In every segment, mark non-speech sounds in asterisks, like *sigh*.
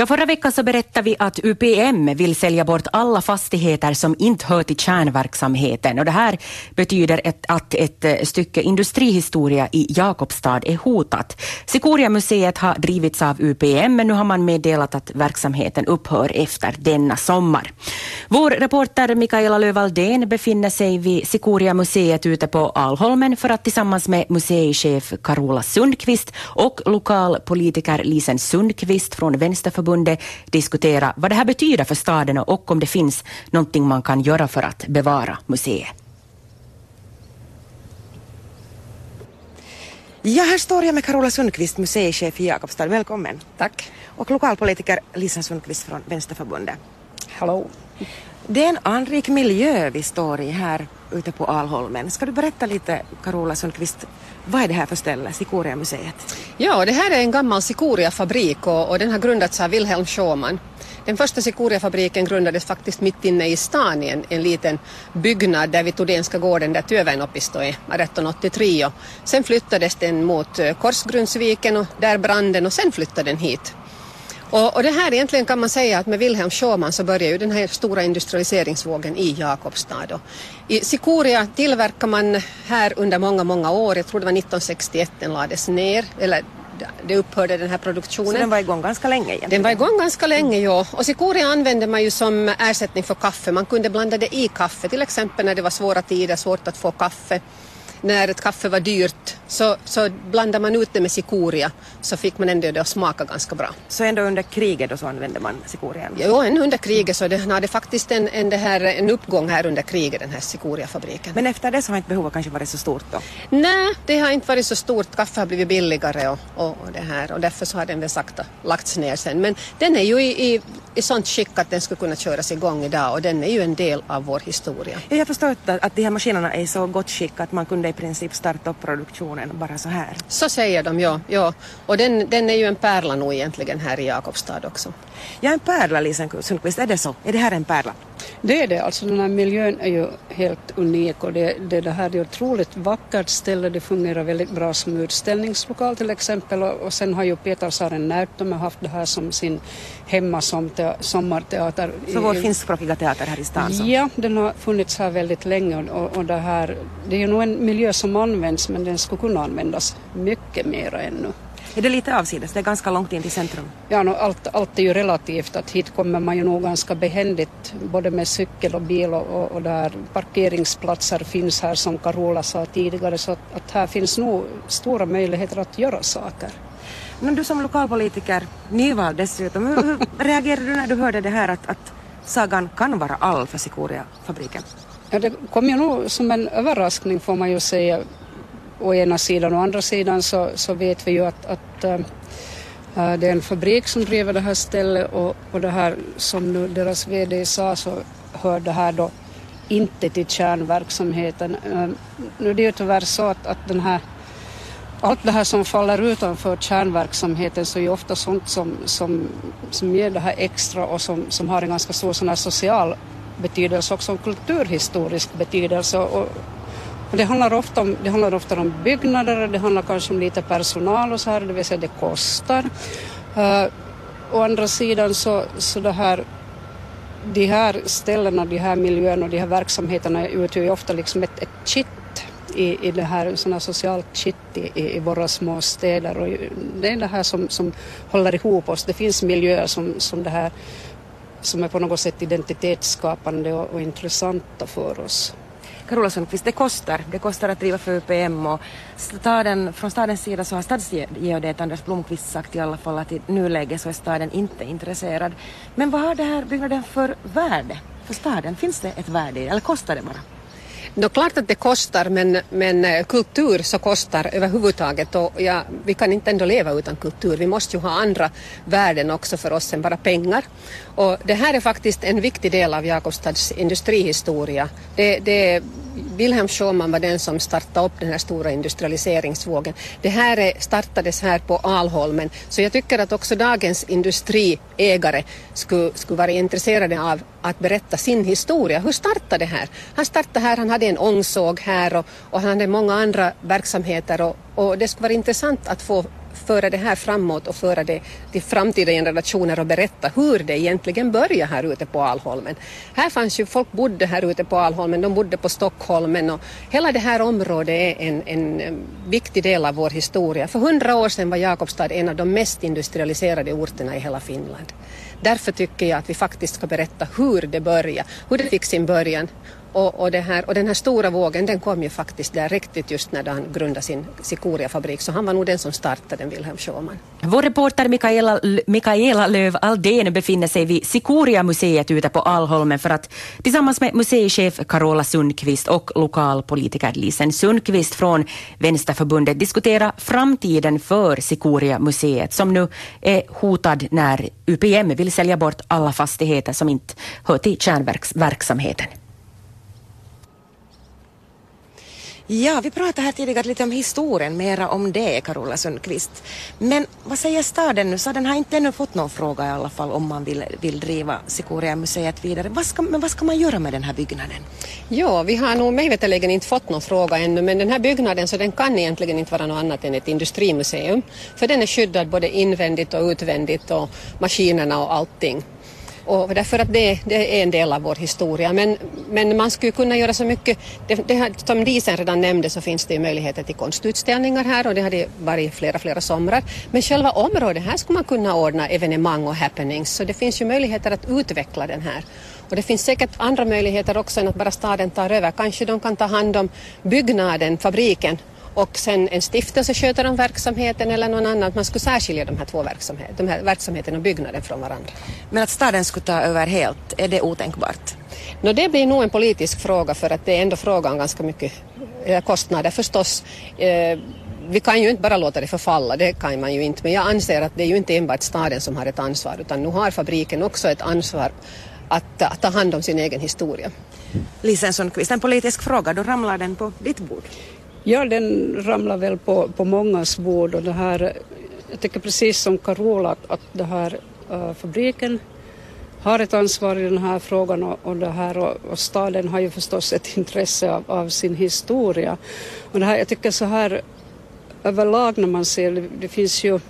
Ja, förra veckan så berättade vi att UPM vill sälja bort alla fastigheter som inte hör till kärnverksamheten. Och det här betyder ett, att ett eh, stycke industrihistoria i Jakobstad är hotat. Sikoria-museet har drivits av UPM men nu har man meddelat att verksamheten upphör efter denna sommar. Vår reporter Mikaela Lövaldén befinner sig vid Sikoria-museet ute på Alholmen för att tillsammans med museichef Carola Sundqvist och lokalpolitiker Lisen Sundqvist från Vänsterförbundet diskutera vad det här betyder för staden och om det finns någonting man kan göra för att bevara museet. Ja, här står jag med Carola Sundqvist, museichef i Jakobstad. Välkommen. Tack. Och lokalpolitiker Lisa Sundqvist från Vänsterförbundet. Hallå. Det är en anrik miljö vi står i här ute på Alholmen. Ska du berätta lite, Carola Sundqvist, vad är det här för ställe, Sikoria-museet? Ja, det här är en gammal Sikoria-fabrik och, och den har grundats av Wilhelm Schauman. Den första Sikoria-fabriken grundades faktiskt mitt inne i stan i en, en liten byggnad där vid Todénska gården där Tövenopisto är, 1883. Och sen flyttades den mot eh, Korsgrundsviken och där brann den och sen flyttade den hit. Och, och, det här egentligen kan man säga att med Wilhelm Schauman så börjar ju den här stora industrialiseringsvågen i Jakobstad. Och I Sikoria tillverkar man här under många, många år, jag tror det var 1961 den lades ner, eller det upphörde den här produktionen. Så den var igång ganska länge egentligen? Den var igång ganska länge, ja. Och Sikoria använde man ju som ersättning för kaffe. Man kunde blanda det i kaffe, till exempel när det var svåra tider, svårt att få kaffe när ett kaffe var dyrt så, så blandade man ut det med sikoria så fick man ändå det att smaka ganska bra. Så ändå under kriget då så använde man sikorian? Jo, ännu under kriget så det hade faktiskt en, en, det här, en uppgång här under kriget den här sikoriafabriken. Men efter det så har inte behovet kanske varit så stort då? Nej, det har inte varit så stort. Kaffe har blivit billigare och, och, och det här och därför så har den väl sakta lagts ner sen. Men den är ju i, i, i sånt skick att den skulle kunna köras igång idag och den är ju en del av vår historia. Jag förstår att, att de här maskinerna är i så gott skick att man kunde i princip starta upp produktionen bara så här. Så säger de, ja. ja. Och den, den är ju en pärla nog egentligen här i Jakobstad också. Ja, en pärla, Lisa Sundqvist. Är det så? Är det här en pärla? Det är det. Alltså den här miljön är ju helt unik och det, det, det här är otroligt vackert ställe. Det fungerar väldigt bra som utställningslokal till exempel och, och sen har ju Petersaren Näyttämö haft det här som sin hemma som te, sommarteater. Så vår finskspråkiga teater här i stan? Så. Ja, den har funnits här väldigt länge och, och, och det här, det är ju nog en miljö som används men den skulle kunna användas mycket mer ännu. Är det lite avsides? Det är ganska långt in till centrum. Ja, no, allt, allt är ju relativt. Att hit kommer man ju nog ganska behändigt både med cykel och bil och, och, där parkeringsplatser finns här som Carola sa tidigare så att, att här finns nog stora möjligheter att göra saker. Men du som lokalpolitiker, nyvald dessutom, hur, hur *laughs* reagerade du när du hörde det här att, att sagan kan vara all för Sikoria-fabriken? Ja, det kom ju nog som en överraskning får man ju säga å ena sidan. Å andra sidan så, så vet vi ju att, att ähm, äh, det är en fabrik som driver det här stället och, och det här som nu deras VD sa så hör det här då inte till kärnverksamheten. Äh, nu är det ju tyvärr så att, att den här allt det här som faller utanför kärnverksamheten så är ju ofta sånt som, som, som ger det här extra och som, som har en ganska stor sån här social betydelse och också kulturhistorisk betydelse. Och, det handlar, ofta om, det handlar ofta om byggnader, det handlar kanske om lite personal och så här, det vill säga det kostar. Uh, å andra sidan så, så det här, de här ställena, de här miljöerna och de här verksamheterna utgör ju ofta liksom ett, ett kitt i, i det här såna socialt kitt i, i våra små städer och det är det här som, som håller ihop oss. Det finns miljöer som, som det här som är på något sätt identitetsskapande och, och intressanta för oss. Carola Sundqvist, det kostar. Det kostar att driva för UPM och staden, från stadens sida så har stadsgeodet Anders Blomqvist sagt i alla fall att i nuläget så är staden inte intresserad. Men vad har det här byggnaden för värde för staden? Finns det ett värde i det eller kostar det bara? Det är klart att det kostar men, men eh, kultur så kostar överhuvudtaget och ja, vi kan inte ändå leva utan kultur. Vi måste ju ha andra värden också för oss än bara pengar. Och det här är faktiskt en viktig del av Jakobstads industrihistoria. Det, det, Wilhelm Schauman var den som startade upp den här stora industrialiseringsvågen. Det här startades här på Alholmen så jag tycker att också dagens industriägare skulle, skulle vara intresserade av att berätta sin historia. Hur startade det här? Han startade här, han hade en ångsåg här och, och han hade många andra verksamheter och, och det skulle vara intressant att få föra det här framåt och föra det till framtida generationer och berätta hur det egentligen började här ute på Alholmen. Här fanns ju, folk bodde här ute på Alholmen, de bodde på Stockholmen och hela det här området är en, en eh, viktig del av vår historia. För hundra år sedan var Jakobstad en av de mest industrialiserade orterna i hela Finland. Därför tycker jag att vi faktiskt ska berätta hur det började, hur det fick sin början och, och, det här, och den här stora vågen den kom ju faktiskt där riktigt just när han grundade sin Sikoria-fabrik så han var nog den som startade den, Wilhelm Schumann. Vår reporter Mikaela, Mikaela Löv Aldén befinner sig vid Sikoria-museet ute på Alholmen för att tillsammans med museichef Carola Sundqvist och lokalpolitiker Lisen Sundqvist från Vänsterförbundet diskutera framtiden för Sikoria-museet som nu är hotad när UPM vill sälja bort alla fastigheter som inte hör till kärnverksamheten. Ja, vi pratade här tidigare lite om historien, mera om det, Carola Sundqvist. Men vad säger staden nu? Staden har inte ännu fått någon fråga i alla fall om man vill, vill driva Sikoria-museet vidare. Vad ska, men vad ska man göra med den här byggnaden? Ja, vi har nog mig veterligen inte fått någon fråga ännu, men den här byggnaden så den kan egentligen inte vara något annat än ett industrimuseum. För den är skyddad både invändigt och utvändigt och maskinerna och allting. Och därför att det, det, är en del av vår historia. Men, men man skulle kunna göra så mycket. Det, det, som Disen redan nämnde så finns det ju möjligheter till konstutställningar här och det har det varit flera, flera somrar. Men själva området här skulle man kunna ordna evenemang och happenings så det finns ju möjligheter att utveckla den här. Och det finns säkert andra möjligheter också än att bara staden tar över. Kanske de kan ta hand om byggnaden, fabriken och sen en stiftelse sköter om verksamheten eller någon annan. Man skulle särskilja de här två verksamheterna, de här verksamheten och byggnaden från varandra. Men att staden skulle ta över helt, är det otänkbart? No, det blir nog en politisk fråga för att det är ändå fråga om ganska mycket kostnader förstås. Eh, vi kan ju inte bara låta det förfalla, det kan man ju inte, men jag anser att det är ju inte enbart staden som har ett ansvar utan nu har fabriken också ett ansvar att, att ta hand om sin egen historia. Lisen Sundqvist, en politisk fråga, då ramlar den på ditt bord. Ja, den ramlar väl på, på mångas bord och det här, jag tycker precis som Carola att, att det här uh, fabriken har ett ansvar i den här frågan och, och, det här, och, och staden har ju förstås ett intresse av, av, sin historia. Och det här, jag tycker så här överlag när man ser, det, det finns ju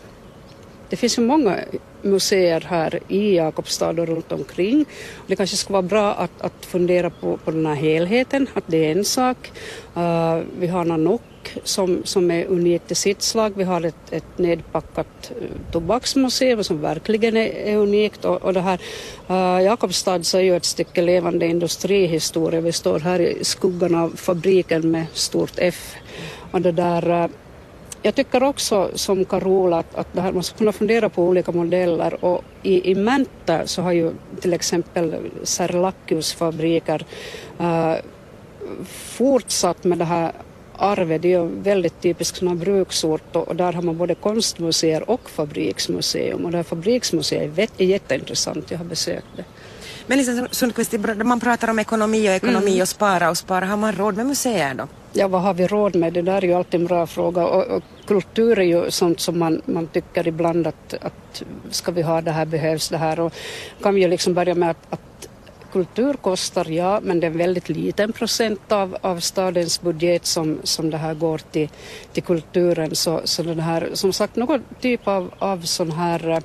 det finns ju många museer här i Jakobstad och runt omkring. Det kanske skulle vara bra att, att fundera på, på den här helheten, att det är en sak. Uh, vi har Nanook som, som är unikt i sitt slag. Vi har ett, ett nedpackat eh, tobaksmuseum som verkligen är, är unikt och, och det här uh, Jakobstad så är ju ett stycke levande industrihistoria. Vi står här i skuggan av fabriken med stort F och det där uh, jag tycker också som Carola att, att det här, man ska kunna fundera på olika modeller och i, i Mäntä så har ju till exempel Serlachius fabriker uh, fortsatt med det här arvet. Det är ju väldigt typisk sån bruksort och, och där har man både konstmuseer och fabriksmuseum och det här fabriksmuseet är, är jätteintressant, jag har besökt det. Men liksom Sundqvist, man pratar om ekonomi och ekonomi mm. och spara och spara. Har man råd med museer då? Ja, vad har vi råd med? Det där är ju alltid en bra fråga. Och, och kultur är ju sånt som man, man tycker ibland att, att ska vi ha det här, behövs det här? Och kan vi ju liksom börja med att, att kultur kostar, ja, men det är en väldigt liten procent av, av stadens budget som, som det här går till, till kulturen. Så, så den här, som sagt, någon typ av, av sån här eh,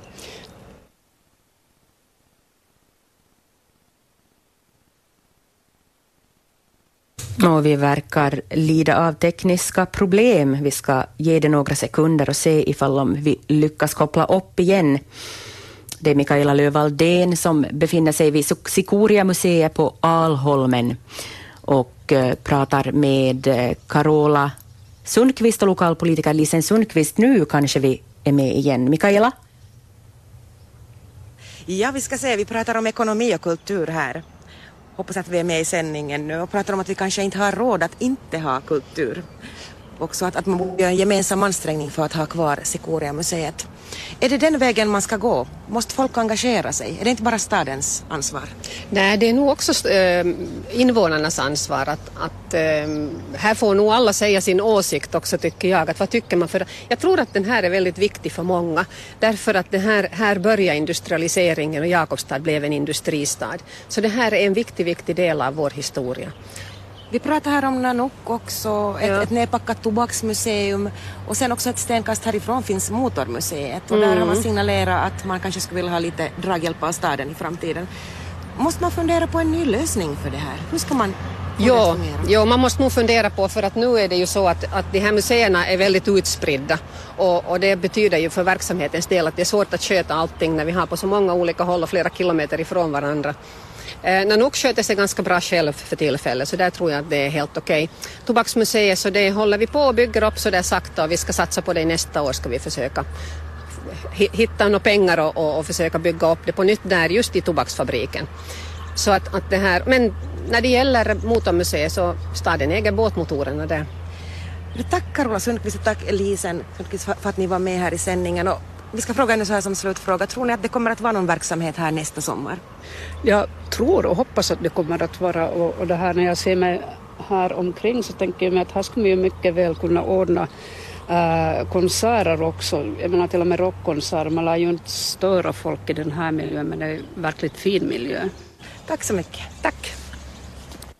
Och vi verkar lida av tekniska problem. Vi ska ge det några sekunder och se ifall om vi lyckas koppla upp igen. Det är Mikaela Lövaldén som befinner sig vid Sikoria-museet på Alholmen och eh, pratar med eh, Carola Sundqvist och lokalpolitiker Lisen Sundqvist. Nu kanske vi är med igen. Mikaela? Ja, vi ska se. Vi pratar om ekonomi och kultur här hoppas att vi är med i sändningen nu och pratar om att vi kanske inte har råd att inte ha kultur. Också att, att man borde göra en gemensam ansträngning för att ha kvar Sikoria-museet. Är det den vägen man ska gå? Måste folk engagera sig? Är det inte bara stadens ansvar? Nej, det är nog också äh, invånarnas ansvar att, att äh, här får nog alla säga sin åsikt också tycker jag. Att vad tycker man? För jag tror att den här är väldigt viktig för många därför att det här, här börjar industrialiseringen och Jakobstad blev en industristad. Så det här är en viktig, viktig del av vår historia. Vi pratar här om Nanook också, ett, ja. ett nedpackat tobaksmuseum och sen också ett stenkast härifrån finns Motormuseet och mm. där har man signalerat att man kanske skulle vilja ha lite draghjälp av staden i framtiden. Måste man fundera på en ny lösning för det här? Hur ska man Jo, jo, man måste nog fundera på för att nu är det ju så att, att de här museerna är väldigt utspridda och, och det betyder ju för verksamhetens del att det är svårt att sköta allting när vi har på så många olika håll och flera kilometer ifrån varandra. Eh, Nanook sköter sig ganska bra själv för tillfället så där tror jag att det är helt okej. Okay. Tobaksmuseet så det håller vi på och bygger upp så där sakta och vi ska satsa på det nästa år ska vi försöka hitta några pengar och, och, och, försöka bygga upp det på nytt där just i tobaksfabriken. Så att, att det här, men när det gäller motormuseet så staden äger båtmotorerna där. Tack Carola Sundqvist och tack Elisen Sundqvist för att ni var med här i sändningen. Och vi ska fråga nu så här som slutfråga, tror ni att det kommer att vara någon verksamhet här nästa sommar? Jag tror och hoppas att det kommer att vara och, och det här när jag ser mig här omkring så tänker jag mig att här skulle vi mycket väl kunna ordna äh, konserter också. Jag menar till och med rockkonserter. Man lär ju inte störa folk i den här miljön men det är verkligt fin miljö. Tack så mycket. Tack.